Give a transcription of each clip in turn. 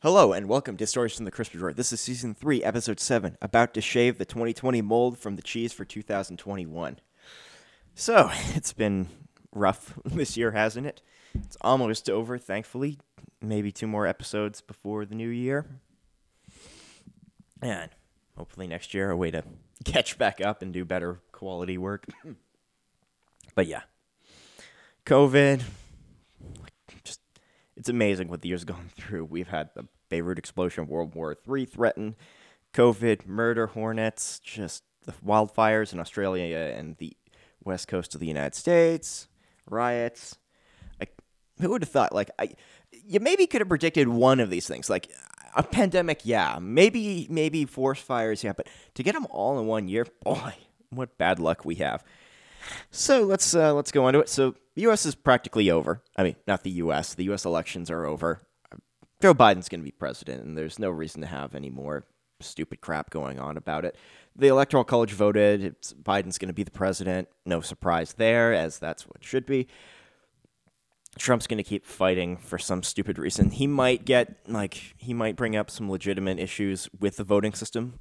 Hello and welcome to Stories from the Crispy Drawer. This is season three, episode seven, about to shave the 2020 mold from the cheese for 2021. So it's been rough this year, hasn't it? It's almost over, thankfully. Maybe two more episodes before the new year, and hopefully next year a way to catch back up and do better quality work. but yeah, COVID, it's amazing what the year's gone through. We've had the Beirut explosion, World War III threatened, COVID, murder hornets, just the wildfires in Australia and the west coast of the United States, riots. Like, who would have thought? Like, I, you maybe could have predicted one of these things, like a pandemic. Yeah, maybe maybe forest fires. Yeah, but to get them all in one year, boy, what bad luck we have. So let's uh, let's go into it. So the U.S. is practically over. I mean, not the U.S. The U.S. elections are over. Joe Biden's going to be president, and there's no reason to have any more stupid crap going on about it. The Electoral College voted. Biden's going to be the president. No surprise there, as that's what should be. Trump's going to keep fighting for some stupid reason. He might get, like, he might bring up some legitimate issues with the voting system.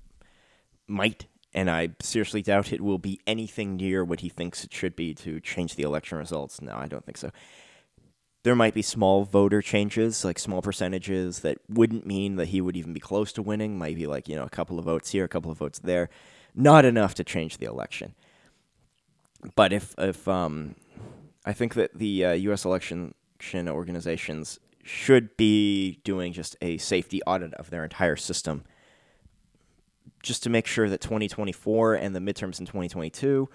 Might. And I seriously doubt it will be anything near what he thinks it should be to change the election results. No, I don't think so there might be small voter changes, like small percentages that wouldn't mean that he would even be close to winning. Might be like, you know, a couple of votes here, a couple of votes there. Not enough to change the election. But if, if um, I think that the uh, U.S. election organizations should be doing just a safety audit of their entire system just to make sure that 2024 and the midterms in 2022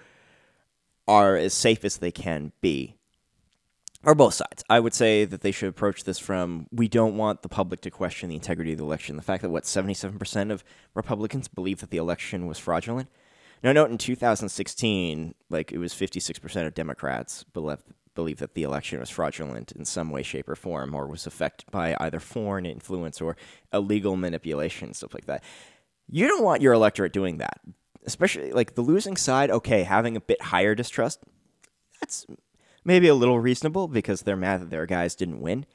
are as safe as they can be or both sides. I would say that they should approach this from we don't want the public to question the integrity of the election. The fact that what 77% of Republicans believe that the election was fraudulent. Now, note in 2016, like it was 56% of Democrats believe, believe that the election was fraudulent in some way, shape, or form, or was affected by either foreign influence or illegal manipulation, stuff like that. You don't want your electorate doing that, especially like the losing side. Okay, having a bit higher distrust. That's maybe a little reasonable because they're mad that their guys didn't win.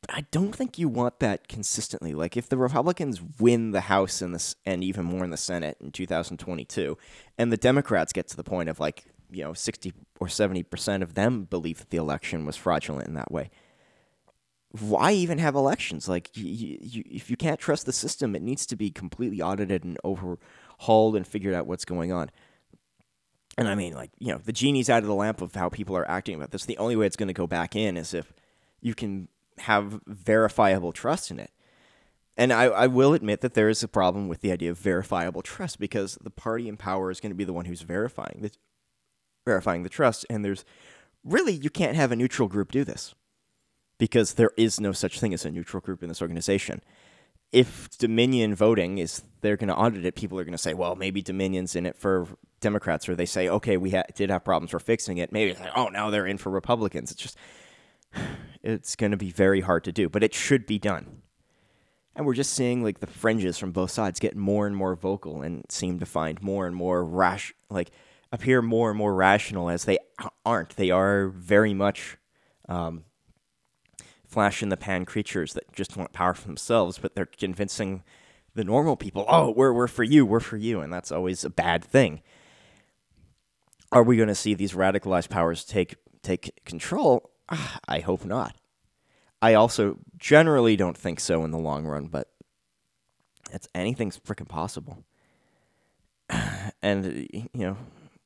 But I don't think you want that consistently. Like if the Republicans win the House and this and even more in the Senate in 2022, and the Democrats get to the point of like you know 60 or 70 percent of them believe that the election was fraudulent in that way. Why even have elections? Like, you, you, if you can't trust the system, it needs to be completely audited and overhauled and figured out what's going on and I mean, like, you know, the genie's out of the lamp of how people are acting about this. The only way it's going to go back in is if you can have verifiable trust in it. And I, I will admit that there is a problem with the idea of verifiable trust because the party in power is going to be the one who's verifying the, verifying the trust. And there's really, you can't have a neutral group do this because there is no such thing as a neutral group in this organization if Dominion voting is they're going to audit it, people are going to say, well, maybe Dominion's in it for Democrats, or they say, okay, we ha- did have problems, we're fixing it. Maybe it's like, oh, now they're in for Republicans. It's just, it's going to be very hard to do, but it should be done. And we're just seeing like the fringes from both sides get more and more vocal and seem to find more and more rash, like appear more and more rational as they aren't. They are very much um, flash in the pan creatures that just want power for themselves, but they're convincing the normal people, oh, we're, we're for you, we're for you. And that's always a bad thing. Are we going to see these radicalized powers take, take control? Ah, I hope not. I also generally don't think so in the long run, but it's anything's freaking possible. And, you know,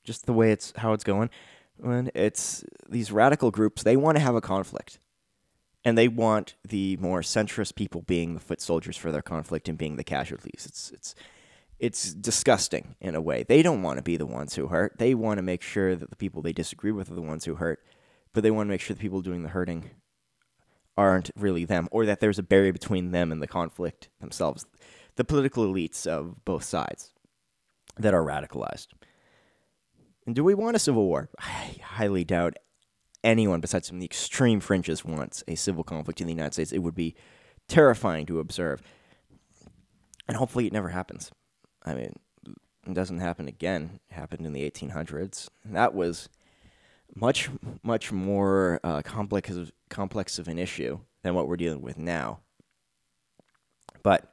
just the way it's how it's going, when it's these radical groups, they want to have a conflict and they want the more centrist people being the foot soldiers for their conflict and being the casualties. It's it's it's disgusting in a way. They don't want to be the ones who hurt. They want to make sure that the people they disagree with are the ones who hurt, but they want to make sure the people doing the hurting aren't really them, or that there's a barrier between them and the conflict themselves. The political elites of both sides that are radicalized. And do we want a civil war? I highly doubt anyone besides from the extreme fringes wants a civil conflict in the United States. It would be terrifying to observe. And hopefully it never happens. I mean, it doesn't happen again. It happened in the 1800s. That was much, much more uh, complex, complex of an issue than what we're dealing with now. But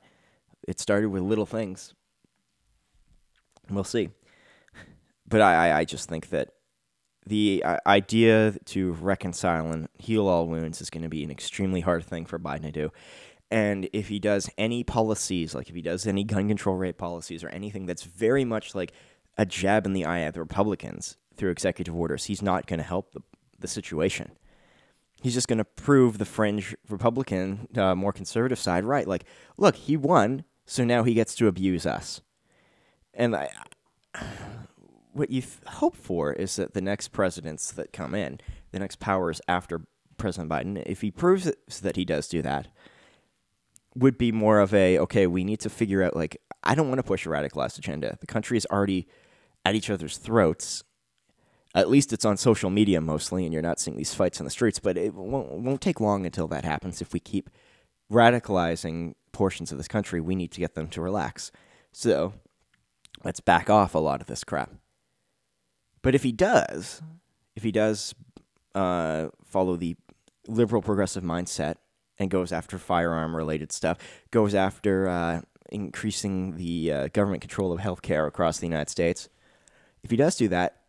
it started with little things. We'll see. But I, I, I just think that the uh, idea to reconcile and heal all wounds is going to be an extremely hard thing for Biden to do. And if he does any policies, like if he does any gun control rate policies or anything that's very much like a jab in the eye at the Republicans through executive orders, he's not going to help the, the situation. He's just going to prove the fringe Republican, uh, more conservative side right. Like, look, he won, so now he gets to abuse us. And I, what you hope for is that the next presidents that come in, the next powers after President Biden, if he proves that he does do that, would be more of a okay, we need to figure out like I don't want to push a radicalized agenda. The country is already at each other's throats. At least it's on social media mostly, and you're not seeing these fights in the streets. But it won't, won't take long until that happens. If we keep radicalizing portions of this country, we need to get them to relax. So let's back off a lot of this crap. But if he does, if he does uh, follow the liberal progressive mindset and goes after firearm related stuff, goes after uh, increasing the uh, government control of healthcare across the United States, if he does do that,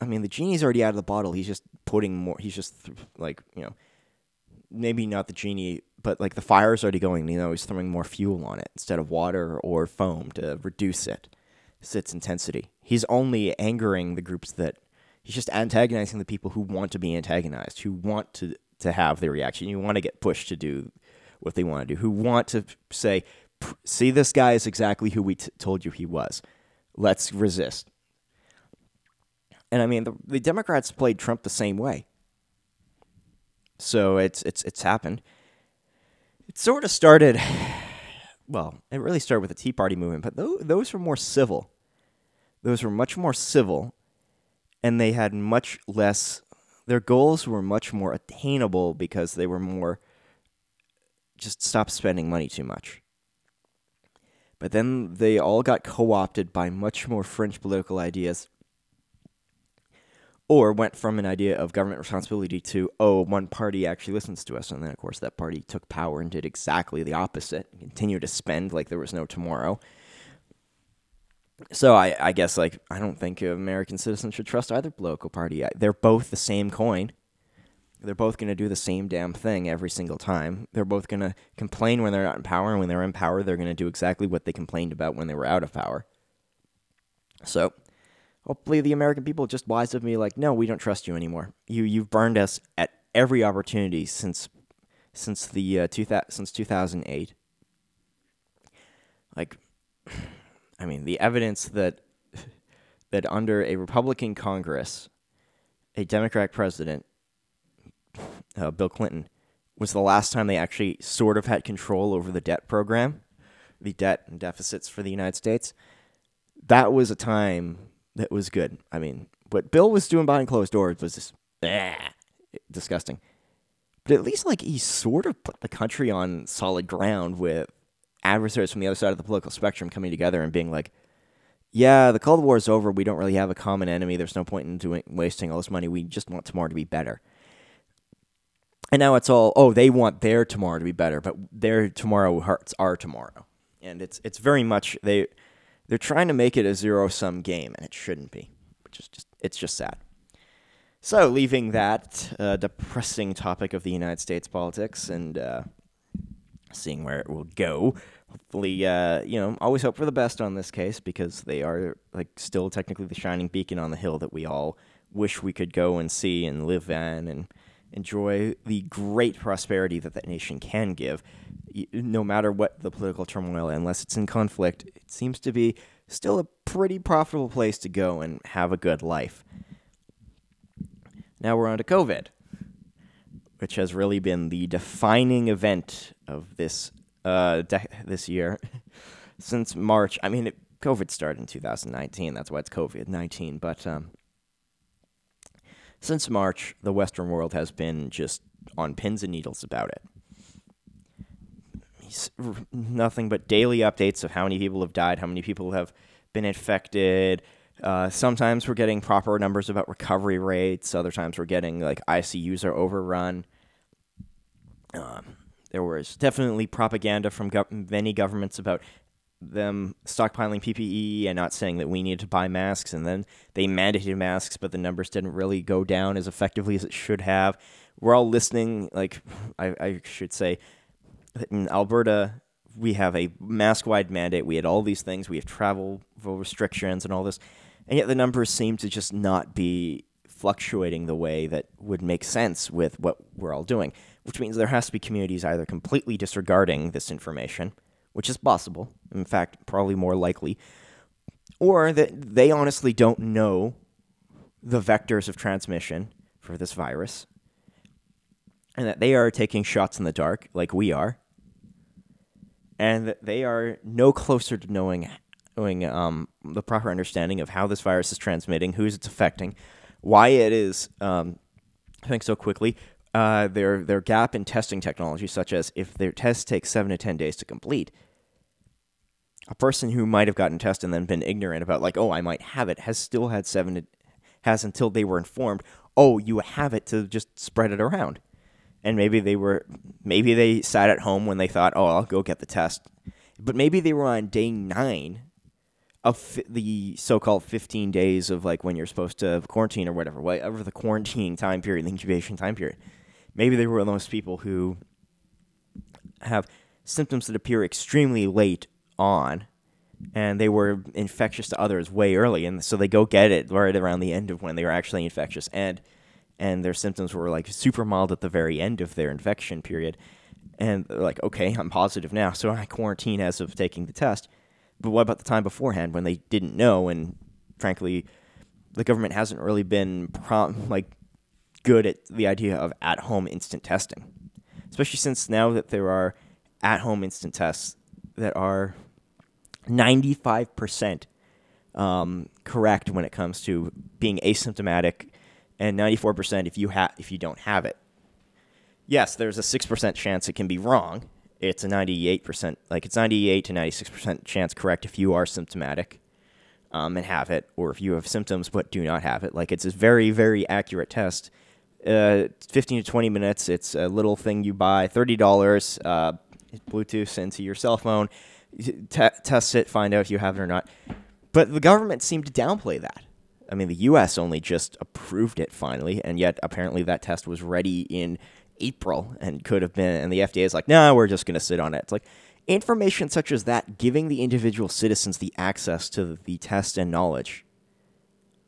I mean, the genie's already out of the bottle. He's just putting more, he's just th- like, you know, maybe not the genie, but like the fire's already going, you know, he's throwing more fuel on it instead of water or foam to reduce it its intensity. He's only angering the groups that he's just antagonizing the people who want to be antagonized, who want to to have their reaction, who want to get pushed to do what they want to do, who want to say, "See, this guy is exactly who we t- told you he was. Let's resist." And I mean, the, the Democrats played Trump the same way. So it's it's it's happened. It sort of started well, it really started with the Tea Party movement, but those, those were more civil. Those were much more civil, and they had much less, their goals were much more attainable because they were more just stop spending money too much. But then they all got co opted by much more fringe political ideas or went from an idea of government responsibility to oh one party actually listens to us. And then of course that party took power and did exactly the opposite continued to spend like there was no tomorrow. So I, I guess like i don't think american citizens should trust either political party. They're both the same coin. They're both going to do the same damn thing every single time. They're both going to complain when they're not in power. And when they're in power they're going to do exactly what they complained about when they were out of power. So hopefully the American people just wise of me like, no, we don't trust you anymore. You you've burned us at every opportunity since since the uh, two th- since 2008. Like, I mean, the evidence that that under a Republican Congress, a Democrat president, uh, Bill Clinton, was the last time they actually sort of had control over the debt program, the debt and deficits for the United States. That was a time that was good. I mean, what Bill was doing behind closed doors was just ah, disgusting. But at least, like, he sort of put the country on solid ground with adversaries from the other side of the political spectrum coming together and being like, yeah, the Cold War is over. We don't really have a common enemy. There's no point in doing wasting all this money. We just want tomorrow to be better. And now it's all, oh, they want their tomorrow to be better, but their tomorrow hurts our tomorrow. And it's it's very much they they're trying to make it a zero sum game, and it shouldn't be. Which is just it's just sad. So, leaving that uh, depressing topic of the United States politics and uh, seeing where it will go, hopefully, uh, you know, always hope for the best on this case because they are like still technically the shining beacon on the hill that we all wish we could go and see and live in and enjoy the great prosperity that that nation can give no matter what the political turmoil, unless it's in conflict, it seems to be still a pretty profitable place to go and have a good life. Now we're on to COVID, which has really been the defining event of this uh, de- this year since March. I mean, it, COVID started in 2019. That's why it's COVID 19. But um, since March, the Western world has been just on pins and needles about it nothing but daily updates of how many people have died, how many people have been infected. Uh, sometimes we're getting proper numbers about recovery rates. Other times we're getting like ICUs are overrun. Um, There was definitely propaganda from many governments about them stockpiling PPE and not saying that we needed to buy masks. And then they mandated masks, but the numbers didn't really go down as effectively as it should have. We're all listening, like I, I should say, in Alberta, we have a mask wide mandate. We had all these things. We have travel restrictions and all this. And yet the numbers seem to just not be fluctuating the way that would make sense with what we're all doing, which means there has to be communities either completely disregarding this information, which is possible, in fact, probably more likely, or that they honestly don't know the vectors of transmission for this virus, and that they are taking shots in the dark like we are, and they are no closer to knowing knowing um, the proper understanding of how this virus is transmitting, who it's affecting, why it is um, I think so quickly. Uh, their their gap in testing technology, such as if their test takes seven to ten days to complete, a person who might have gotten tested and then been ignorant about like, oh, I might have it, has still had seven to, has until they were informed, oh, you have it to just spread it around. And maybe they were maybe they sat at home when they thought, oh, I'll go get the test. But maybe they were on day nine of fi- the so-called 15 days of like when you're supposed to quarantine or whatever, whatever the quarantine time period, the incubation time period. Maybe they were those people who have symptoms that appear extremely late on, and they were infectious to others way early, and so they go get it right around the end of when they were actually infectious, and and their symptoms were like super mild at the very end of their infection period, and they're like, okay, I'm positive now, so I quarantine as of taking the test but what about the time beforehand when they didn't know? And frankly, the government hasn't really been prom- like good at the idea of at-home instant testing, especially since now that there are at-home instant tests that are 95% um, correct when it comes to being asymptomatic, and 94% if you have if you don't have it. Yes, there's a six percent chance it can be wrong, it's a 98%, like it's 98 to 96% chance correct if you are symptomatic um, and have it, or if you have symptoms but do not have it. Like it's a very, very accurate test. Uh, 15 to 20 minutes. It's a little thing you buy, $30, uh, Bluetooth into your cell phone, t- test it, find out if you have it or not. But the government seemed to downplay that. I mean, the U.S. only just approved it finally, and yet apparently that test was ready in April and could have been, and the FDA is like, no, nah, we're just going to sit on it. It's like information such as that, giving the individual citizens the access to the test and knowledge,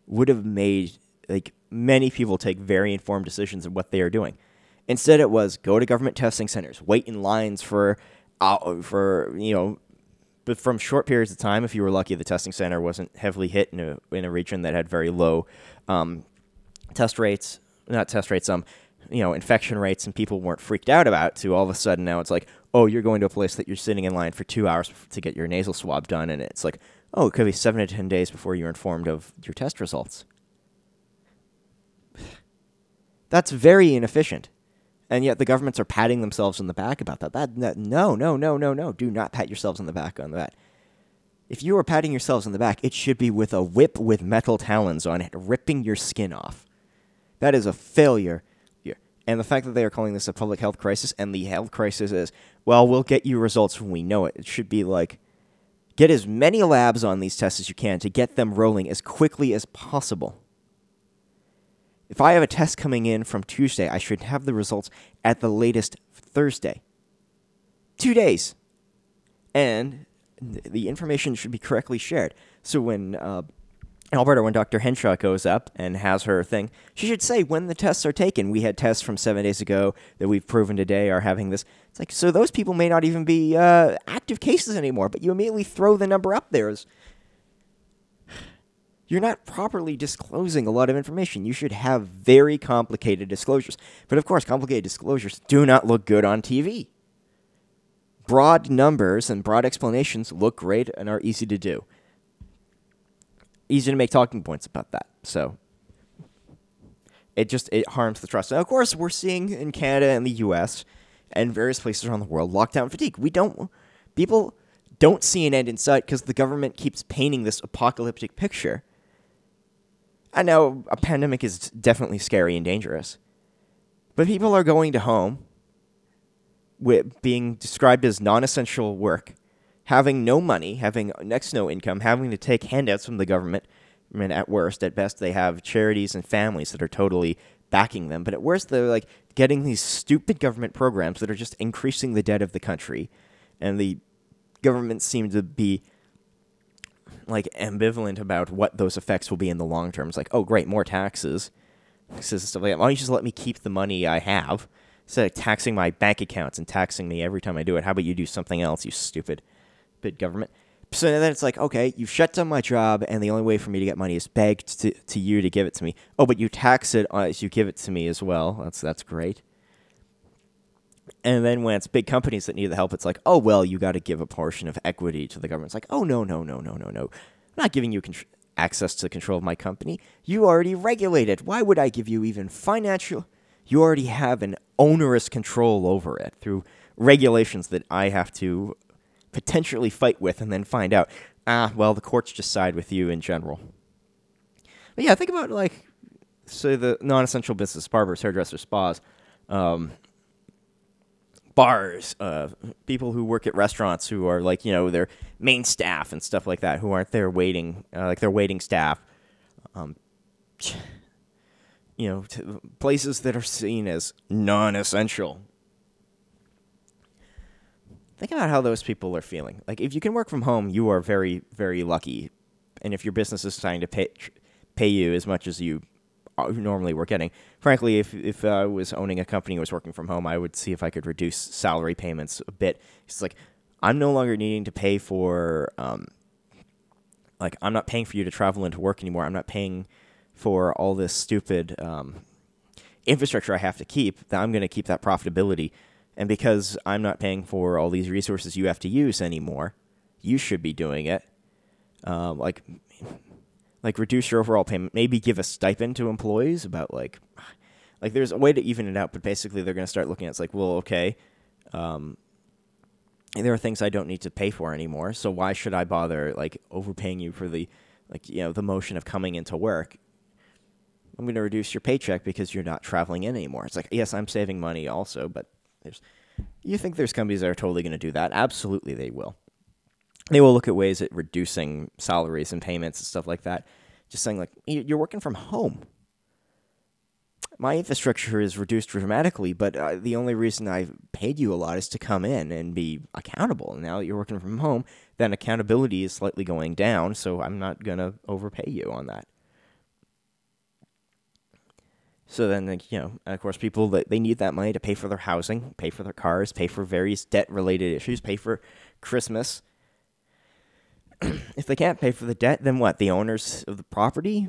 would have made like many people take very informed decisions of what they are doing. Instead, it was go to government testing centers, wait in lines for, uh, for you know, but from short periods of time. If you were lucky, the testing center wasn't heavily hit in a in a region that had very low um, test rates, not test rates, um, you know infection rates and people weren't freaked out about to all of a sudden now it's like oh you're going to a place that you're sitting in line for two hours to get your nasal swab done and it's like oh it could be seven to ten days before you're informed of your test results that's very inefficient and yet the governments are patting themselves on the back about that. that that no no no no no do not pat yourselves on the back on that if you are patting yourselves on the back it should be with a whip with metal talons on it ripping your skin off that is a failure and the fact that they are calling this a public health crisis and the health crisis is, well, we'll get you results when we know it. It should be like, get as many labs on these tests as you can to get them rolling as quickly as possible. If I have a test coming in from Tuesday, I should have the results at the latest Thursday. Two days. And the information should be correctly shared. So when uh, Alberta, when Dr. Hinshaw goes up and has her thing, she should say when the tests are taken. We had tests from seven days ago that we've proven today are having this. It's like, so those people may not even be uh, active cases anymore, but you immediately throw the number up there. You're not properly disclosing a lot of information. You should have very complicated disclosures. But of course, complicated disclosures do not look good on TV. Broad numbers and broad explanations look great and are easy to do easy to make talking points about that. So it just it harms the trust. And of course, we're seeing in Canada and the U.S. and various places around the world lockdown fatigue. We don't people don't see an end in sight because the government keeps painting this apocalyptic picture. I know a pandemic is definitely scary and dangerous, but people are going to home wi- being described as non-essential work, having no money, having next no income, having to take handouts from the government. I mean, at worst, at best, they have charities and families that are totally backing them. But at worst, they're like getting these stupid government programs that are just increasing the debt of the country, and the government seem to be like ambivalent about what those effects will be in the long term. It's like, oh, great, more taxes. Stuff like that. Why don't you just let me keep the money I have instead of taxing my bank accounts and taxing me every time I do it? How about you do something else, you stupid big government? So then it's like, okay, you've shut down my job, and the only way for me to get money is beg to, to you to give it to me. Oh, but you tax it as you give it to me as well. That's that's great. And then when it's big companies that need the help, it's like, oh well, you got to give a portion of equity to the government. It's like, oh no, no, no, no, no, no. I'm not giving you access to the control of my company. You already regulate it. Why would I give you even financial? You already have an onerous control over it through regulations that I have to potentially fight with and then find out. Ah, well, the courts just side with you in general. But yeah, think about like, say the non-essential business, barbers, hairdressers, spas. Um, bars, uh, people who work at restaurants who are like you know their main staff and stuff like that, who aren't there waiting, uh, like their waiting staff. Um, you know, places that are seen as non-essential. Think about how those people are feeling. Like if you can work from home, you are very, very lucky. And if your business is trying to pay pay you as much as you normally were getting. Frankly, if if I was owning a company and was working from home, I would see if I could reduce salary payments a bit. It's like I'm no longer needing to pay for um, like I'm not paying for you to travel into work anymore. I'm not paying for all this stupid um, infrastructure I have to keep. That I'm going to keep that profitability, and because I'm not paying for all these resources you have to use anymore, you should be doing it. Um, like like reduce your overall payment, maybe give a stipend to employees about like like there's a way to even it out, but basically they're going to start looking at it's like, well, okay, um, there are things I don't need to pay for anymore, so why should I bother like overpaying you for the like you know the motion of coming into work? I'm going to reduce your paycheck because you're not traveling in anymore. It's like yes, I'm saving money also, but there's you think there's companies that are totally going to do that? Absolutely, they will they will look at ways at reducing salaries and payments and stuff like that. Just saying, like, you're working from home. My infrastructure is reduced dramatically, but uh, the only reason I paid you a lot is to come in and be accountable. Now that you're working from home, then accountability is slightly going down, so I'm not going to overpay you on that. So then, like, you know, of course, people that they need that money to pay for their housing, pay for their cars, pay for various debt-related issues, pay for Christmas, if they can't pay for the debt, then what? The owners of the property,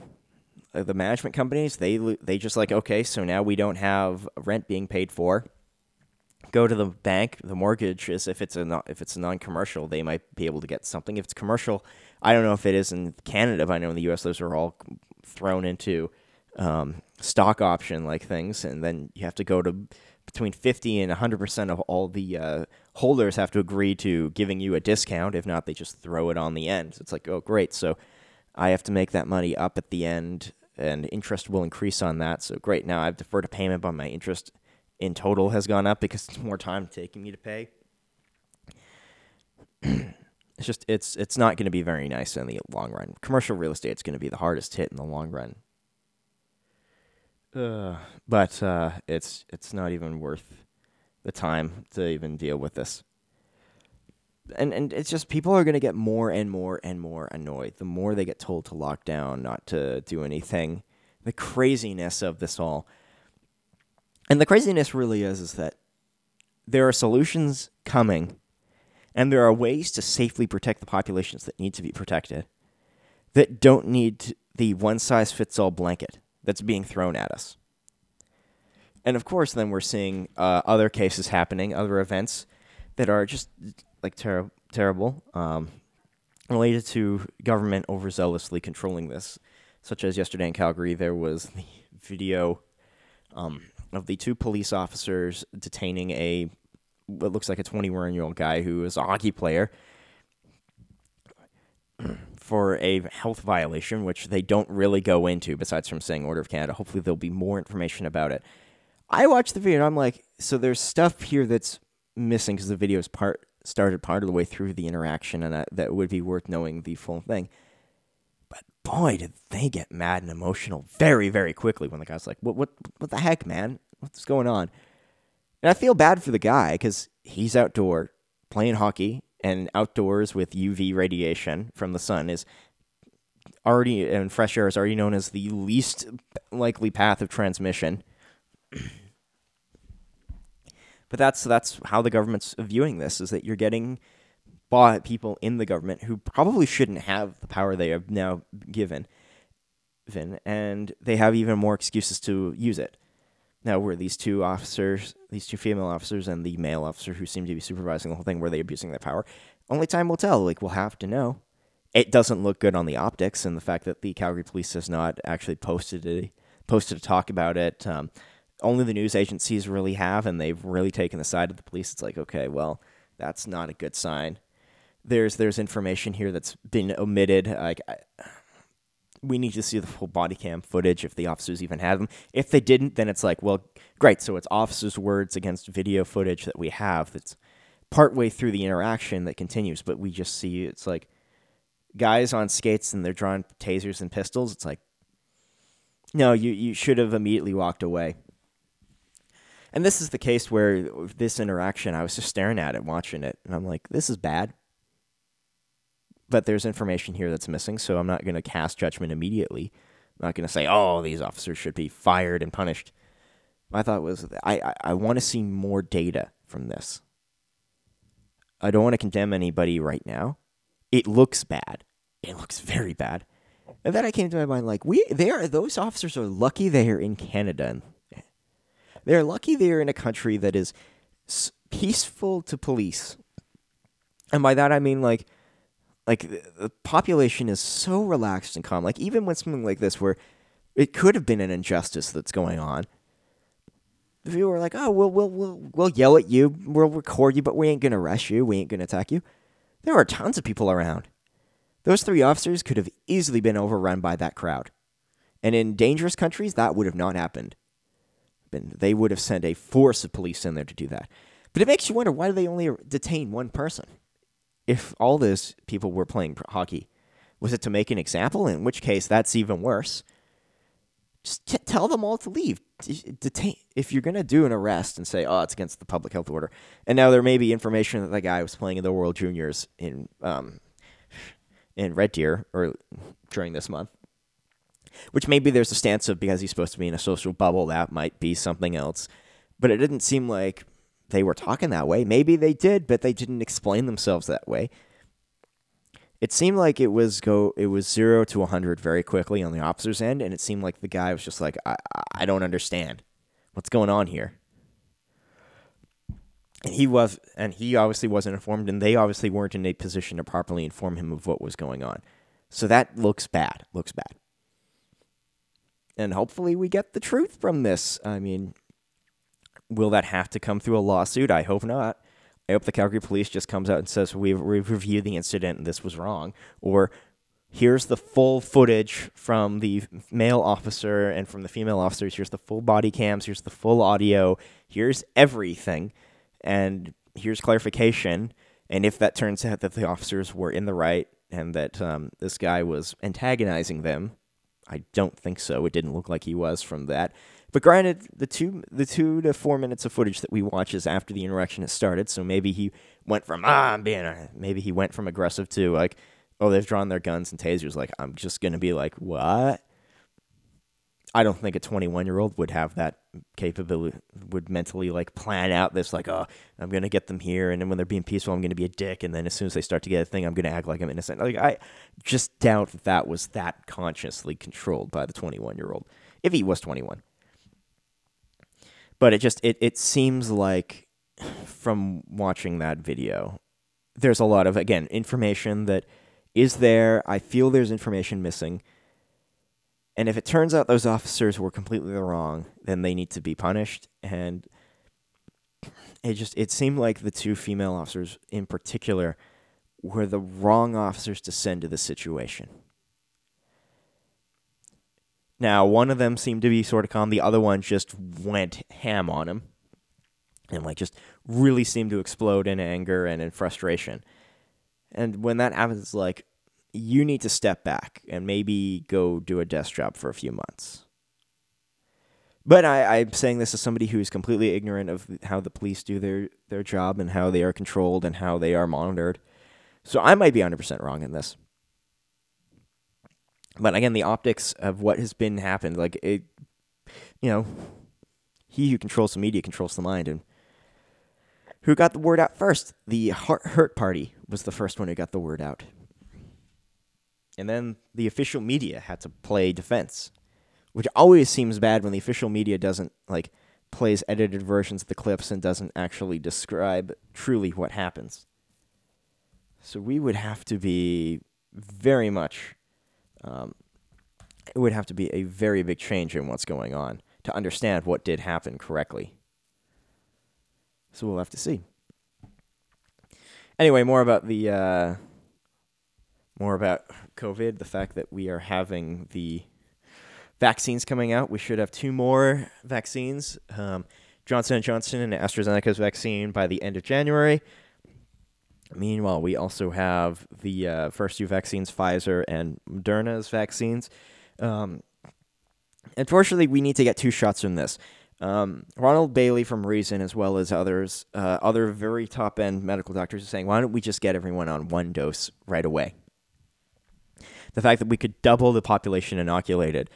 uh, the management companies, they they just like okay, so now we don't have rent being paid for. Go to the bank. The mortgage is if it's a non, if it's non-commercial, they might be able to get something. If it's commercial, I don't know if it is in Canada. But I know in the U.S. those are all thrown into um, stock option like things, and then you have to go to between 50 and 100% of all the uh, holders have to agree to giving you a discount. If not, they just throw it on the end. It's like, oh, great. So I have to make that money up at the end, and interest will increase on that. So great. Now I've deferred a payment, but my interest in total has gone up because it's more time taking me to pay. it's just it's it's not going to be very nice in the long run. Commercial real estate is going to be the hardest hit in the long run. Uh, but uh, it's it's not even worth the time to even deal with this. And and it's just people are gonna get more and more and more annoyed the more they get told to lock down, not to do anything. The craziness of this all. And the craziness really is is that there are solutions coming and there are ways to safely protect the populations that need to be protected that don't need the one size fits all blanket that's being thrown at us. And of course, then we're seeing uh, other cases happening, other events that are just like ter- terrible, um, related to government overzealously controlling this. Such as yesterday in Calgary, there was the video um, of the two police officers detaining a what looks like a 21 year old guy who is a hockey player for a health violation, which they don't really go into besides from saying Order of Canada. Hopefully, there'll be more information about it. I watched the video and I'm like, so there's stuff here that's missing because the video is part started part of the way through the interaction, and that, that would be worth knowing the full thing. But boy, did they get mad and emotional very, very quickly when the guy's like, "What, what, what the heck, man? What's going on?" And I feel bad for the guy because he's outdoor playing hockey and outdoors with UV radiation from the sun is already and fresh air is already known as the least likely path of transmission. But that's that's how the government's viewing this is that you're getting bought people in the government who probably shouldn't have the power they are now given and they have even more excuses to use it. Now, were these two officers, these two female officers, and the male officer who seemed to be supervising the whole thing, were they abusing their power? Only time will tell. Like, we'll have to know. It doesn't look good on the optics, and the fact that the Calgary Police has not actually posted a posted a talk about it. Um, only the news agencies really have, and they've really taken the side of the police. It's like, okay, well, that's not a good sign. There's there's information here that's been omitted. Like. I, we need to see the full body cam footage if the officers even had them. If they didn't, then it's like, well, great. So it's officers' words against video footage that we have that's partway through the interaction that continues, but we just see it's like guys on skates and they're drawing tasers and pistols. It's like, no, you, you should have immediately walked away. And this is the case where this interaction, I was just staring at it, watching it, and I'm like, this is bad but there's information here that's missing, so I'm not going to cast judgment immediately. I'm not going to say, oh, these officers should be fired and punished. My thought was, I, I, I want to see more data from this. I don't want to condemn anybody right now. It looks bad. It looks very bad. And then I came to my mind, like, we, they are, those officers are lucky they are in Canada. They're lucky they are in a country that is peaceful to police. And by that I mean, like, like the population is so relaxed and calm. Like even when something like this, where it could have been an injustice that's going on, the people are like, "Oh, we'll we'll we'll we'll yell at you, we'll record you, but we ain't gonna arrest you, we ain't gonna attack you." There are tons of people around. Those three officers could have easily been overrun by that crowd, and in dangerous countries, that would have not happened. They would have sent a force of police in there to do that. But it makes you wonder why do they only detain one person? if all those people were playing hockey? Was it to make an example? In which case, that's even worse. Just t- tell them all to leave. Detain. If you're going to do an arrest and say, "Oh, it's against the public health order," and now there may be information that the guy was playing in the World Juniors in um, in Red Deer or during this month, which maybe there's a stance of because he's supposed to be in a social bubble that might be something else, but it didn't seem like they were talking that way. Maybe they did, but they didn't explain themselves that way. It seemed like it was go it was zero to hundred very quickly on the officer's end, and it seemed like the guy was just like, I I don't understand what's going on here. And he was, and he obviously wasn't informed, and they obviously weren't in a position to properly inform him of what was going on. So that looks bad. Looks bad. And hopefully we get the truth from this. I mean, Will that have to come through a lawsuit? I hope not. I hope the Calgary police just comes out and says we've, we've reviewed the incident and this was wrong, or here's the full footage from the male officer and from the female officers. Here's the full body cams. Here's the full audio. Here's everything, and here's clarification. And if that turns out that the officers were in the right and that um, this guy was antagonizing them, I don't think so. It didn't look like he was from that. But granted, the two the two to four minutes of footage that we watch is after the interaction has started, so maybe he went from ah I'm being maybe he went from aggressive to like oh they've drawn their guns and tasers like I'm just gonna be like what. I don't think a 21 year old would have that capability, would mentally like plan out this, like, oh, I'm going to get them here. And then when they're being peaceful, I'm going to be a dick. And then as soon as they start to get a thing, I'm going to act like I'm innocent. Like, I just doubt that that was that consciously controlled by the 21 year old, if he was 21 but it just it it seems like from watching that video there's a lot of again information that is there i feel there's information missing and if it turns out those officers were completely wrong then they need to be punished and it just it seemed like the two female officers in particular were the wrong officers to send to the situation now, one of them seemed to be sort of calm. The other one just went ham on him and like just really seemed to explode in anger and in frustration. And when that happens, like you need to step back and maybe go do a desk job for a few months. But I, I'm saying this as somebody who is completely ignorant of how the police do their, their job and how they are controlled and how they are monitored. So I might be 100% wrong in this. But again, the optics of what has been happened, like it, you know, he who controls the media controls the mind. And who got the word out first? The Heart Hurt Party was the first one who got the word out. And then the official media had to play defense which always seems bad when the official media doesn't like plays edited versions of the clips and doesn't actually describe truly what happens. So we would have to be very much. Um, it would have to be a very big change in what's going on to understand what did happen correctly. So we'll have to see. Anyway, more about the uh, more about COVID. The fact that we are having the vaccines coming out. We should have two more vaccines: um, Johnson and Johnson and AstraZeneca's vaccine by the end of January. Meanwhile, we also have the uh, first two vaccines, Pfizer and Moderna's vaccines. Um, unfortunately, we need to get two shots from this. Um, Ronald Bailey from Reason, as well as others, uh, other very top end medical doctors, are saying, why don't we just get everyone on one dose right away? The fact that we could double the population inoculated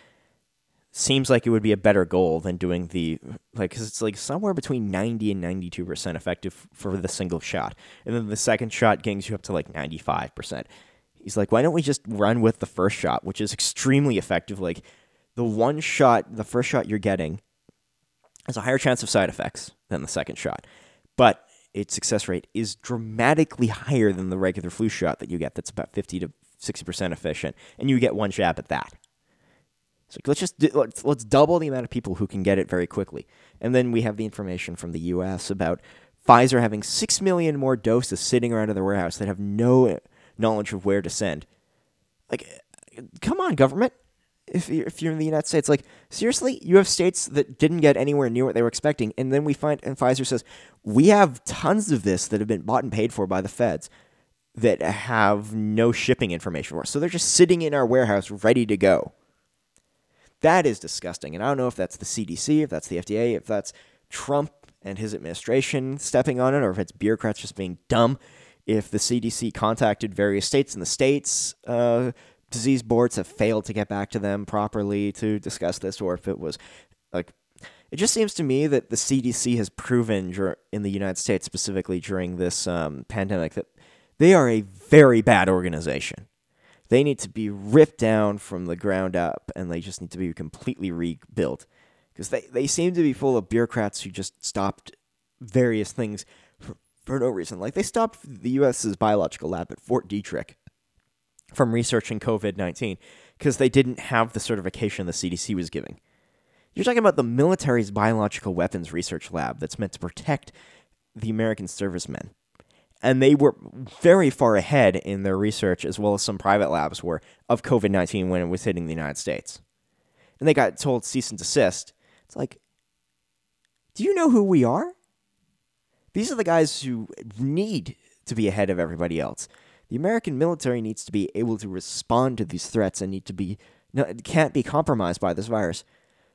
seems like it would be a better goal than doing the like because it's like somewhere between 90 and 92 percent effective for the single shot. And then the second shot gangs you up to like 95 percent. He's like why don't we just run with the first shot which is extremely effective? Like the one shot the first shot you're getting has a higher chance of side effects than the second shot but its success rate is dramatically higher than the regular flu shot that you get that's about 50 to 60 percent efficient and you get one jab at that so let's just do, let's let's double the amount of people who can get it very quickly. And then we have the information from the U.S. about Pfizer having six million more doses sitting around in their warehouse that have no knowledge of where to send. Like, come on, government. If you're, if you're in the United States, like seriously, you have states that didn't get anywhere near what they were expecting, and then we find and Pfizer says we have tons of this that have been bought and paid for by the feds that have no shipping information for us. So they're just sitting in our warehouse ready to go. That is disgusting. And I don't know if that's the CDC, if that's the FDA, if that's Trump and his administration stepping on it, or if it's bureaucrats just being dumb. If the CDC contacted various states and the states uh, disease boards have failed to get back to them properly to discuss this, or if it was like it just seems to me that the CDC has proven in the United States, specifically during this um, pandemic, that they are a very bad organization. They need to be ripped down from the ground up and they just need to be completely rebuilt. Because they, they seem to be full of bureaucrats who just stopped various things for, for no reason. Like they stopped the U.S.'s biological lab at Fort Detrick from researching COVID 19 because they didn't have the certification the CDC was giving. You're talking about the military's biological weapons research lab that's meant to protect the American servicemen and they were very far ahead in their research, as well as some private labs were, of COVID 19 when it was hitting the United States. And they got told cease and desist. It's like, do you know who we are? These are the guys who need to be ahead of everybody else. The American military needs to be able to respond to these threats and need to be no, can't be compromised by this virus.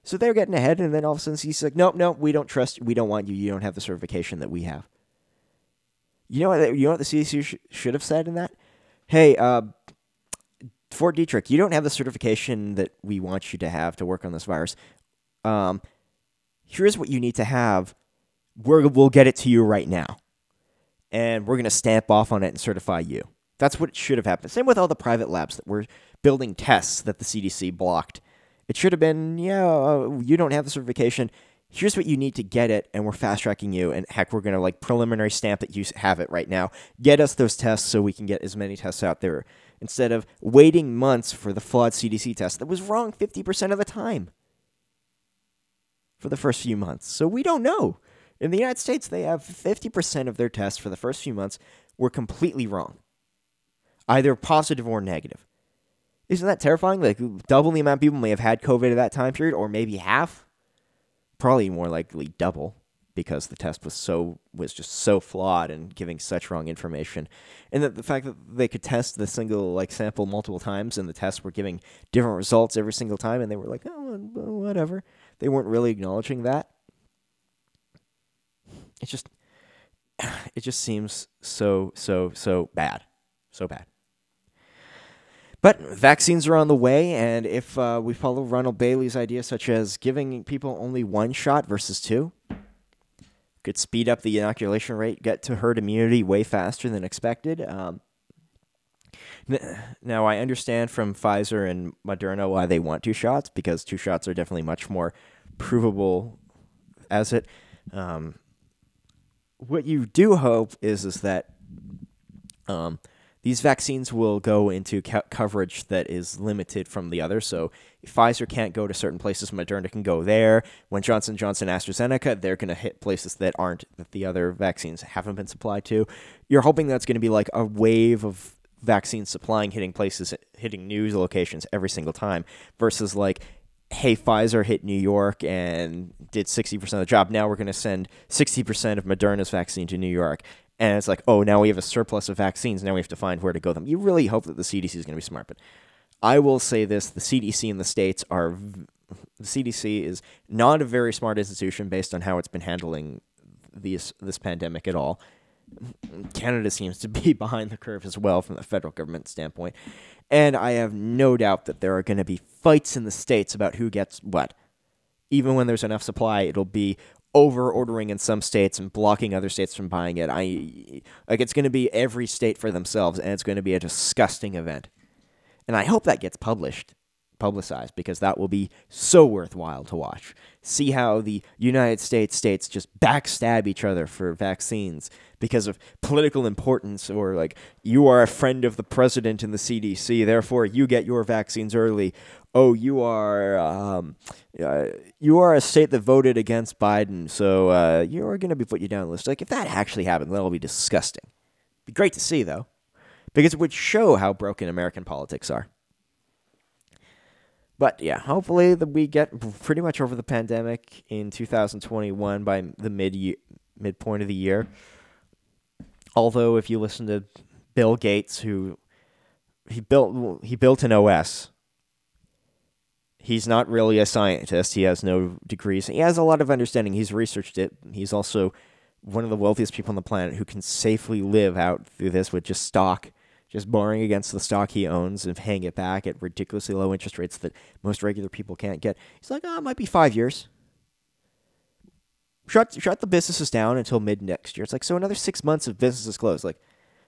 So they're getting ahead, and then all of a sudden he's like, "Nope, nope, we don't trust you. We don't want you. You don't have the certification that we have." You know what? You know what the CDC sh- should have said in that? Hey, uh, Fort Detrick, you don't have the certification that we want you to have to work on this virus. Um, here's what you need to have. We're, we'll get it to you right now, and we're gonna stamp off on it and certify you. That's what should have happened. Same with all the private labs that were building tests that the CDC blocked. It should have been, yeah, uh, you don't have the certification here's what you need to get it, and we're fast tracking you. And heck, we're going to like preliminary stamp that you have it right now. Get us those tests so we can get as many tests out there instead of waiting months for the flawed CDC test that was wrong 50% of the time for the first few months. So we don't know. In the United States, they have 50% of their tests for the first few months were completely wrong, either positive or negative. Isn't that terrifying? Like double the amount of people may have had COVID at that time period, or maybe half probably more likely double. because the test was so was just so flawed and giving such wrong information. And that the fact that they could test the single like sample multiple times and the tests were giving different results every single time and they were like oh whatever. They weren't really acknowledging that. It just it just seems so so so bad. So bad but vaccines are on the way, and if uh, we follow Ronald Bailey's idea, such as giving people only one shot versus two, could speed up the inoculation rate, get to herd immunity way faster than expected. Um, now, I understand from Pfizer and Moderna why they want two shots because two shots are definitely much more provable as it. Um, what you do hope is is that um, these vaccines will go into co- coverage that is limited from the other. So Pfizer can't go to certain places, Moderna can go there. When Johnson Johnson, AstraZeneca, they're going to hit places that aren't that the other vaccines haven't been supplied to. You're hoping that's going to be like a wave of vaccine supplying hitting places, hitting news locations every single time, versus like hey, Pfizer hit New York and did 60% of the job. Now we're going to send 60% of Moderna's vaccine to New York and it's like, oh, now we have a surplus of vaccines. Now we have to find where to go them. You really hope that the CDC is going to be smart, but I will say this: the CDC in the states are the CDC is not a very smart institution based on how it's been handling this this pandemic at all. Canada seems to be behind the curve as well from the federal government standpoint, and I have no doubt that there are going to be fights in the states about who gets what. Even when there's enough supply, it'll be over ordering in some states and blocking other states from buying it. I like it's going to be every state for themselves, and it's going to be a disgusting event. And I hope that gets published, publicized, because that will be so worthwhile to watch. See how the United States states just backstab each other for vaccines because of political importance, or like you are a friend of the president in the CDC, therefore you get your vaccines early, oh, you are um, uh, you are a state that voted against Biden, so uh, you're going to be put you down the list. Like if that actually happened, that'll be disgusting. Be great to see though, because it would show how broken American politics are. But yeah, hopefully that we get pretty much over the pandemic in 2021 by the mid midpoint of the year. Although, if you listen to Bill Gates, who he built he built an OS he's not really a scientist. He has no degrees. He has a lot of understanding. He's researched it. He's also one of the wealthiest people on the planet who can safely live out through this with just stock, just borrowing against the stock he owns and paying it back at ridiculously low interest rates that most regular people can't get. He's like, oh, it might be five years. Shut shut the businesses down until mid next year. It's like so another six months of businesses closed. Like,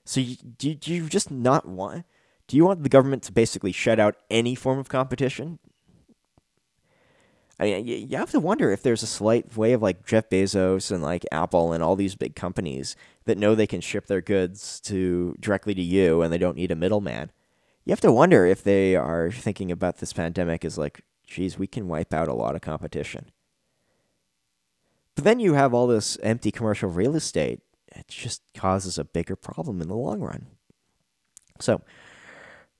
so you, do, do you just not want? Do you want the government to basically shut out any form of competition? I mean, you have to wonder if there's a slight way of like Jeff Bezos and like Apple and all these big companies that know they can ship their goods to directly to you and they don't need a middleman. You have to wonder if they are thinking about this pandemic as like, geez, we can wipe out a lot of competition. But then you have all this empty commercial real estate. It just causes a bigger problem in the long run. So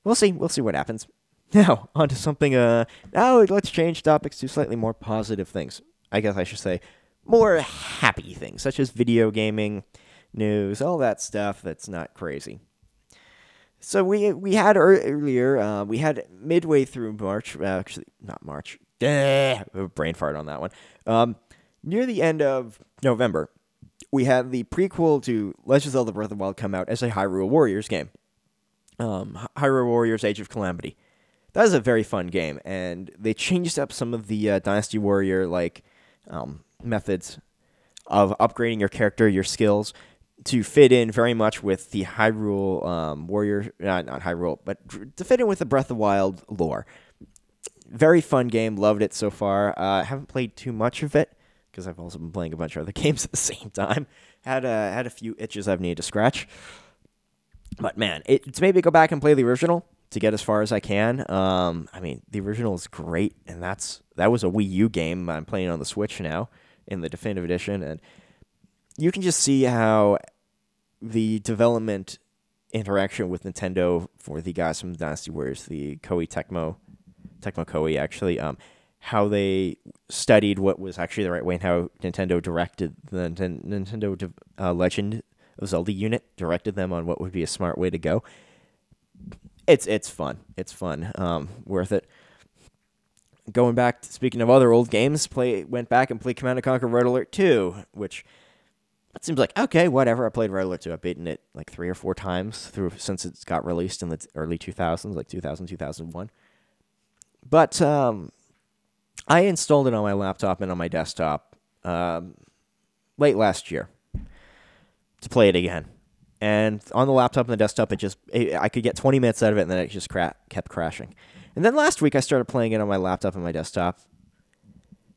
we'll see. We'll see what happens. Now, on to something, uh, now let's change topics to slightly more positive things. I guess I should say more happy things, such as video gaming, news, all that stuff that's not crazy. So we we had earlier, uh, we had midway through March, uh, actually, not March, brain fart on that one. Um, near the end of November, we had the prequel to Legend of Zelda Breath of the Wild come out as a Hyrule Warriors game. Um, Hyrule Warriors Age of Calamity that is a very fun game, and they changed up some of the uh, Dynasty Warrior like um, methods of upgrading your character, your skills to fit in very much with the Hyrule um, Warrior, uh, not Hyrule, but to fit in with the Breath of Wild lore. Very fun game, loved it so far. Uh, haven't played too much of it because I've also been playing a bunch of other games at the same time. Had a had a few itches I've needed to scratch. But man, it, it's maybe go back and play the original to get as far as I can. Um, I mean, the original is great, and that's that was a Wii U game. I'm playing on the Switch now in the definitive edition, and you can just see how the development interaction with Nintendo for the guys from Dynasty Warriors, the Koei Tecmo, Tecmo Koei actually, um, how they studied what was actually the right way and how Nintendo directed the Nintendo uh, Legend of Zelda unit directed them on what would be a smart way to go. It's it's fun. It's fun. Um, worth it. Going back, to, speaking of other old games, play went back and played Command and Conquer Red Alert 2, which it seems like okay, whatever. I played Red Alert 2. I've beaten it like three or four times through since it got released in the early 2000s, like 2000, 2001. But um, I installed it on my laptop and on my desktop um, late last year to play it again. And on the laptop and the desktop, it just it, I could get 20 minutes out of it, and then it just cra- kept crashing. And then last week, I started playing it on my laptop and my desktop.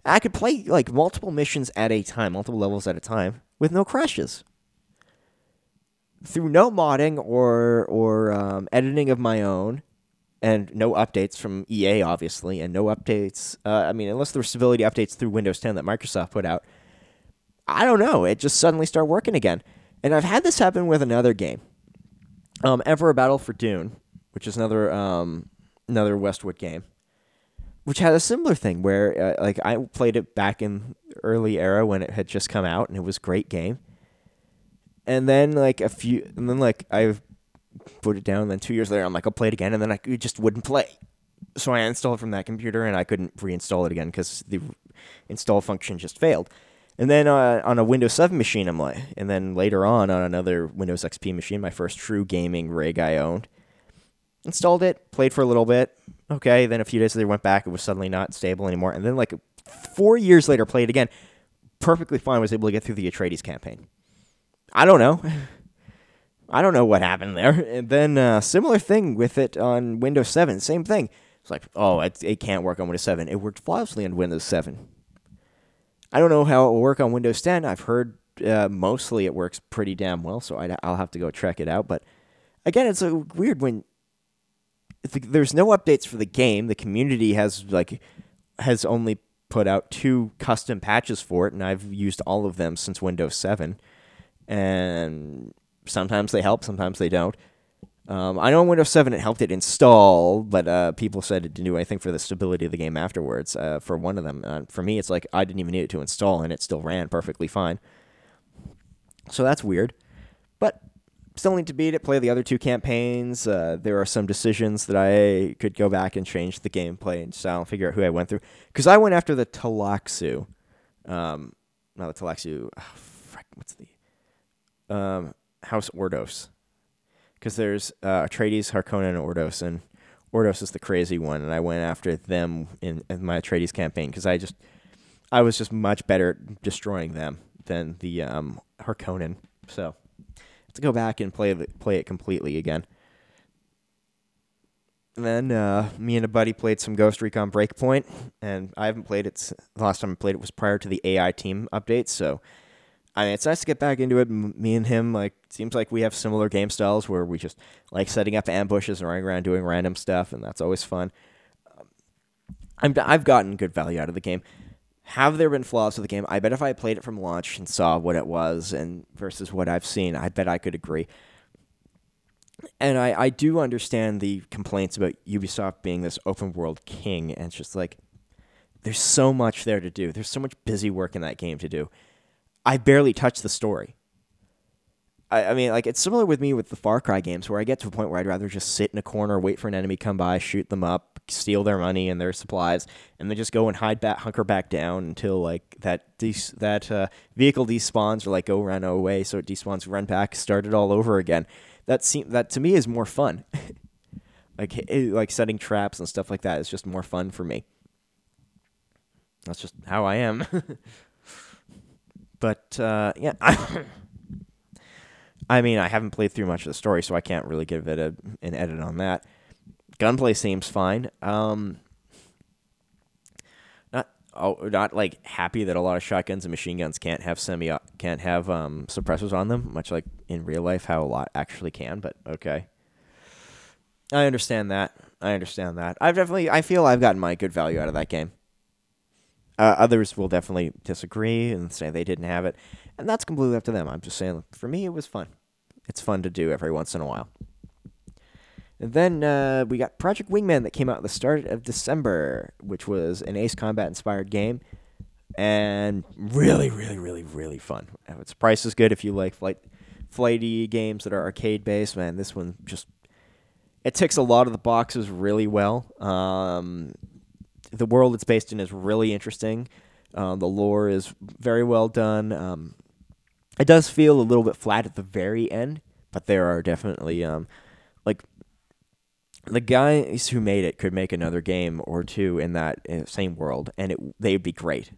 I could play like multiple missions at a time, multiple levels at a time, with no crashes. Through no modding or or um, editing of my own, and no updates from EA, obviously, and no updates. Uh, I mean, unless there were stability updates through Windows 10 that Microsoft put out. I don't know. It just suddenly started working again. And I've had this happen with another game, um, Emperor Battle for Dune, which is another um, another Westwood game, which had a similar thing where uh, like I played it back in early era when it had just come out and it was a great game. And then like a few, and then like I put it down. And then two years later, I'm like, I'll play it again, and then I just wouldn't play. So I installed it from that computer, and I couldn't reinstall it again because the install function just failed. And then uh, on a Windows 7 machine, I'm like, and then later on on another Windows XP machine, my first true gaming rig I owned, installed it, played for a little bit. Okay, then a few days later went back, it was suddenly not stable anymore. And then like four years later, played again, perfectly fine, was able to get through the Atreides campaign. I don't know. I don't know what happened there. And then uh, similar thing with it on Windows 7, same thing. It's like, oh, it, it can't work on Windows 7. It worked flawlessly on Windows 7 I don't know how it will work on Windows 10. I've heard uh, mostly it works pretty damn well, so i will have to go check it out. But again, it's a weird when the, there's no updates for the game. The community has like has only put out two custom patches for it, and I've used all of them since Windows 7. And sometimes they help, sometimes they don't. Um, I know in Windows 7 it helped it install, but uh, people said it didn't do anything for the stability of the game afterwards. Uh, for one of them, uh, for me, it's like I didn't even need it to install, and it still ran perfectly fine. So that's weird, but still need to beat it. Play the other two campaigns. Uh, there are some decisions that I could go back and change the gameplay and style, and figure out who I went through. Because I went after the Tleilaxu, um, not the Tleilaxu. Oh, frick, what's the um, House Ordos? Because there's uh, Atreides, Harkonnen, and Ordos, and Ordos is the crazy one, and I went after them in, in my Atreides campaign because I just I was just much better at destroying them than the um, Harkonnen. So to go back and play play it completely again. And then uh, me and a buddy played some Ghost Recon Breakpoint, and I haven't played it. The last time I played it was prior to the AI team update, so I mean, it's nice to get back into it. Me and him, like, seems like we have similar game styles where we just like setting up ambushes and running around doing random stuff, and that's always fun. Um, I'm, I've gotten good value out of the game. Have there been flaws with the game? I bet if I played it from launch and saw what it was and versus what I've seen, I bet I could agree. And I, I do understand the complaints about Ubisoft being this open world king, and it's just like there's so much there to do. There's so much busy work in that game to do I barely touch the story. I, I mean, like it's similar with me with the Far Cry games, where I get to a point where I'd rather just sit in a corner, wait for an enemy come by, shoot them up, steal their money and their supplies, and then just go and hide back, hunker back down until like that des- that uh, vehicle despawns or like go run away, so it despawns, run back, start it all over again. That seem that to me is more fun. like like setting traps and stuff like that is just more fun for me. That's just how I am. But uh, yeah, I, I mean, I haven't played through much of the story, so I can't really give it a, an edit on that. Gunplay seems fine. Um, not oh, not like happy that a lot of shotguns and machine guns can't have semi can't have um, suppressors on them, much like in real life how a lot actually can. But okay, I understand that. I understand that. I've definitely I feel I've gotten my good value out of that game. Uh, others will definitely disagree and say they didn't have it, and that's completely up to them. I'm just saying, for me, it was fun. It's fun to do every once in a while. And then uh, we got Project Wingman that came out at the start of December, which was an Ace Combat inspired game. And really, really, really, really fun. Uh, Its price is good if you like flight, flighty games that are arcade based. Man, this one just it ticks a lot of the boxes really well. Um, the world it's based in is really interesting. Uh, the lore is very well done. Um, it does feel a little bit flat at the very end, but there are definitely um, like the guys who made it could make another game or two in that uh, same world, and it they'd be great.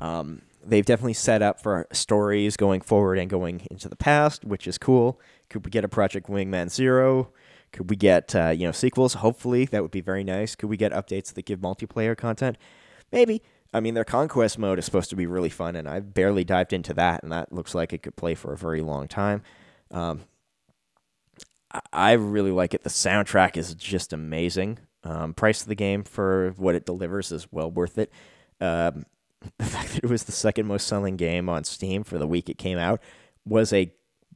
Um, they've definitely set up for stories going forward and going into the past, which is cool. Could we get a Project Wingman Zero? Could we get uh, you know sequels? Hopefully, that would be very nice. Could we get updates that give multiplayer content? Maybe. I mean, their conquest mode is supposed to be really fun, and I've barely dived into that, and that looks like it could play for a very long time. Um, I, really like it. The soundtrack is just amazing. Um, price of the game for what it delivers is well worth it. Um, the fact that it was the second most selling game on Steam for the week it came out was a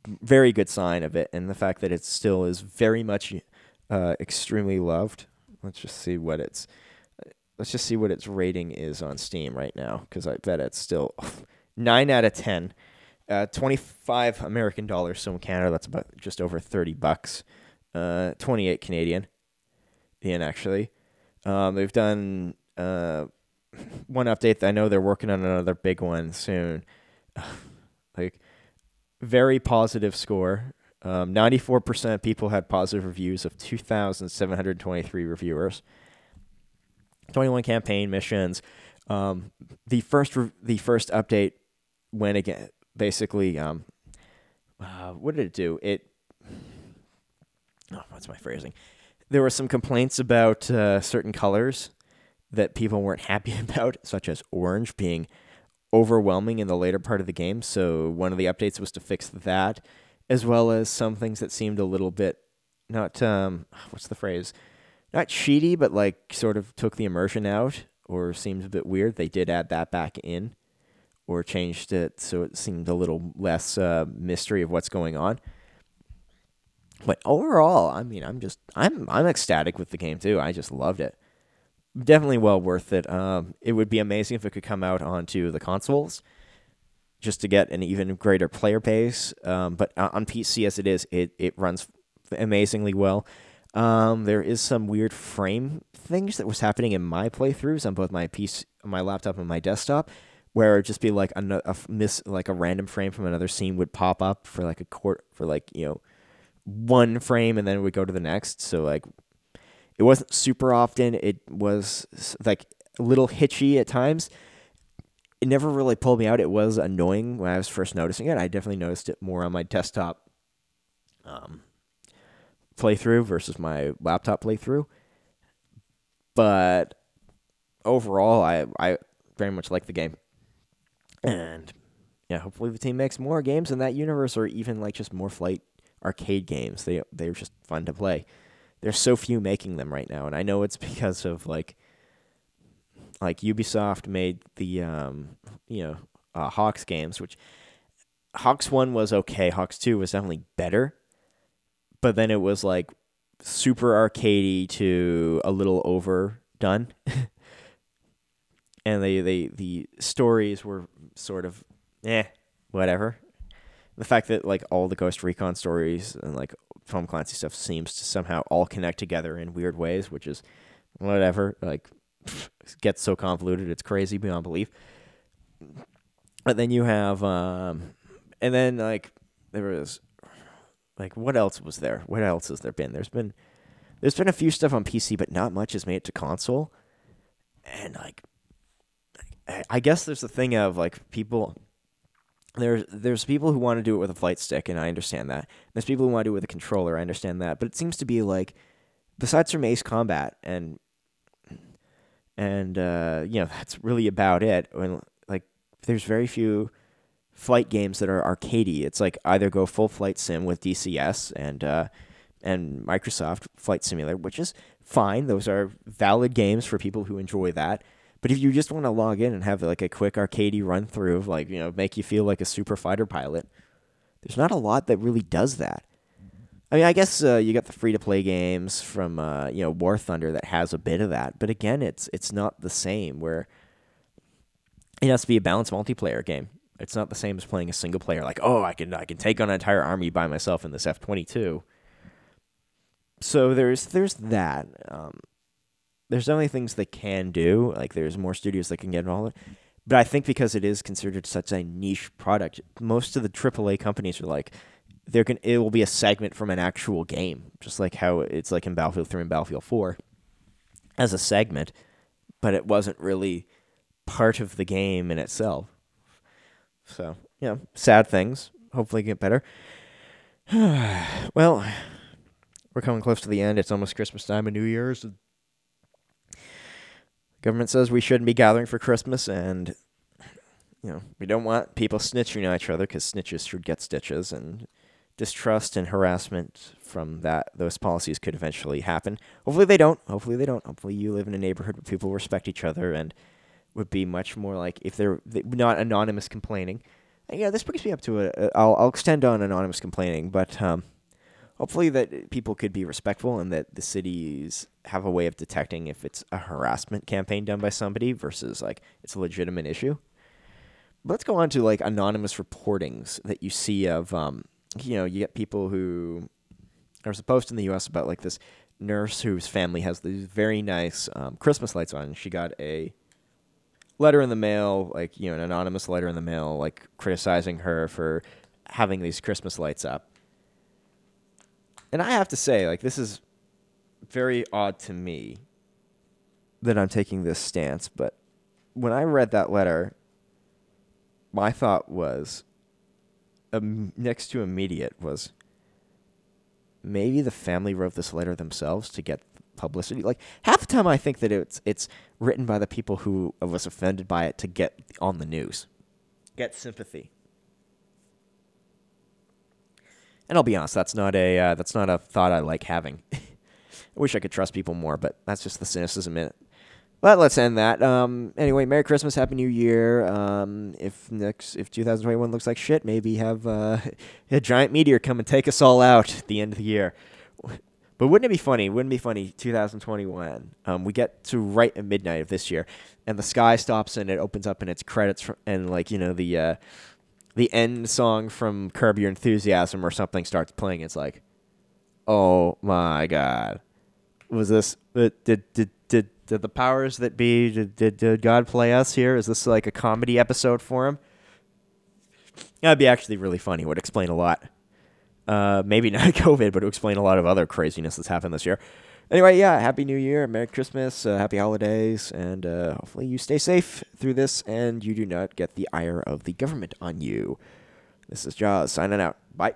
very good sign of it, and the fact that it still is very much uh, extremely loved. Let's just see what it's. Let's just see what its rating is on Steam right now, because I bet it's still nine out of ten. Uh, twenty-five American dollars, so in Canada that's about just over thirty bucks. Uh, twenty-eight Canadian. In actually, um, they've done uh, one update. I know they're working on another big one soon. like very positive score. Um, 94% of people had positive reviews of 2,723 reviewers. 21 campaign missions. Um, the first re- the first update went again. Basically, um, uh, what did it do? It. Oh, what's my phrasing? There were some complaints about uh, certain colors that people weren't happy about, such as orange being overwhelming in the later part of the game. So one of the updates was to fix that, as well as some things that seemed a little bit not um what's the phrase? Not cheaty, but like sort of took the immersion out or seemed a bit weird. They did add that back in or changed it so it seemed a little less uh, mystery of what's going on. But overall, I mean, I'm just I'm I'm ecstatic with the game too. I just loved it definitely well worth it. Um, it would be amazing if it could come out onto the consoles, just to get an even greater player base. Um, but on PC as it is, it it runs amazingly well. Um, there is some weird frame things that was happening in my playthroughs on both my PC, my laptop, and my desktop, where it'd just be like a, a miss, like a random frame from another scene would pop up for like a court for like you know one frame, and then it would go to the next. So like it wasn't super often. It was like a little hitchy at times. It never really pulled me out. It was annoying when I was first noticing it. I definitely noticed it more on my desktop um, playthrough versus my laptop playthrough. But overall, I I very much like the game, and yeah, hopefully the team makes more games in that universe, or even like just more flight arcade games. They they're just fun to play there's so few making them right now, and I know it's because of like like Ubisoft made the um, you know uh, HAWX games, which HAWX one was okay. HAWX two was definitely better, but then it was like super arcadey to a little overdone, and they they the stories were sort of eh whatever. The fact that like all the Ghost Recon stories and like Tom Clancy stuff seems to somehow all connect together in weird ways, which is whatever. Like, gets so convoluted, it's crazy beyond belief. But then you have, um, and then like there was, like what else was there? What else has there been? There's been, there's been a few stuff on PC, but not much has made it to console. And like, I guess there's the thing of like people there's there's people who want to do it with a flight stick, and I understand that. There's people who want to do it with a controller, I understand that. But it seems to be like, besides from Ace Combat and and uh, you know that's really about it. When like there's very few flight games that are arcadey. It's like either go full flight sim with DCS and uh, and Microsoft Flight Simulator, which is fine. Those are valid games for people who enjoy that. But if you just want to log in and have like a quick arcadey run through of like, you know, make you feel like a super fighter pilot, there's not a lot that really does that. I mean, I guess uh, you got the free to play games from uh, you know War Thunder that has a bit of that, but again, it's it's not the same. Where it has to be a balanced multiplayer game. It's not the same as playing a single player. Like, oh, I can I can take on an entire army by myself in this F twenty two. So there's there's that. Um, there's definitely things they can do. Like there's more studios that can get involved. But I think because it is considered such a niche product, most of the AAA companies are like, they're going it will be a segment from an actual game, just like how it's like in Battlefield 3 and Battlefield 4 as a segment, but it wasn't really part of the game in itself. So, yeah, sad things. Hopefully get better. well, we're coming close to the end. It's almost Christmas time and New Year's. Government says we shouldn't be gathering for Christmas, and you know we don't want people snitching on each other because snitches should get stitches, and distrust and harassment from that those policies could eventually happen. Hopefully they don't. Hopefully they don't. Hopefully you live in a neighborhood where people respect each other and would be much more like if they're, not anonymous complaining. And, yeah, this brings me up to a. I'll I'll extend on anonymous complaining, but um, hopefully that people could be respectful and that the cities have a way of detecting if it's a harassment campaign done by somebody versus like it's a legitimate issue. let's go on to like anonymous reportings that you see of um, you know, you get people who there was a post in the U.S. about like this nurse whose family has these very nice um, Christmas lights on. She got a letter in the mail, like you know, an anonymous letter in the mail, like criticizing her for having these Christmas lights up. And I have to say, like, this is very odd to me that I'm taking this stance, but when I read that letter, my thought was, um, next to immediate was maybe the family wrote this letter themselves to get publicity. Like half the time, I think that it's it's written by the people who was offended by it to get on the news, get sympathy. And I'll be honest, that's not a uh, that's not a thought I like having. I wish I could trust people more, but that's just the cynicism in it. But let's end that. Um, anyway, Merry Christmas, Happy New Year. Um, if next, if 2021 looks like shit, maybe have uh, a giant meteor come and take us all out at the end of the year. But wouldn't it be funny? Wouldn't it be funny? 2021. Um, we get to right at midnight of this year, and the sky stops and it opens up and it's credits from, and like you know the uh, the end song from Curb Your Enthusiasm or something starts playing. It's like, oh my god, was this? Uh, did did did did the powers that be did, did, did God play us here? Is this like a comedy episode for him? That'd be actually really funny. Would explain a lot. Uh, maybe not COVID, but it would explain a lot of other craziness that's happened this year. Anyway, yeah, happy New Year, Merry Christmas, uh, happy holidays, and uh, hopefully you stay safe through this and you do not get the ire of the government on you. This is Jaws signing out. Bye.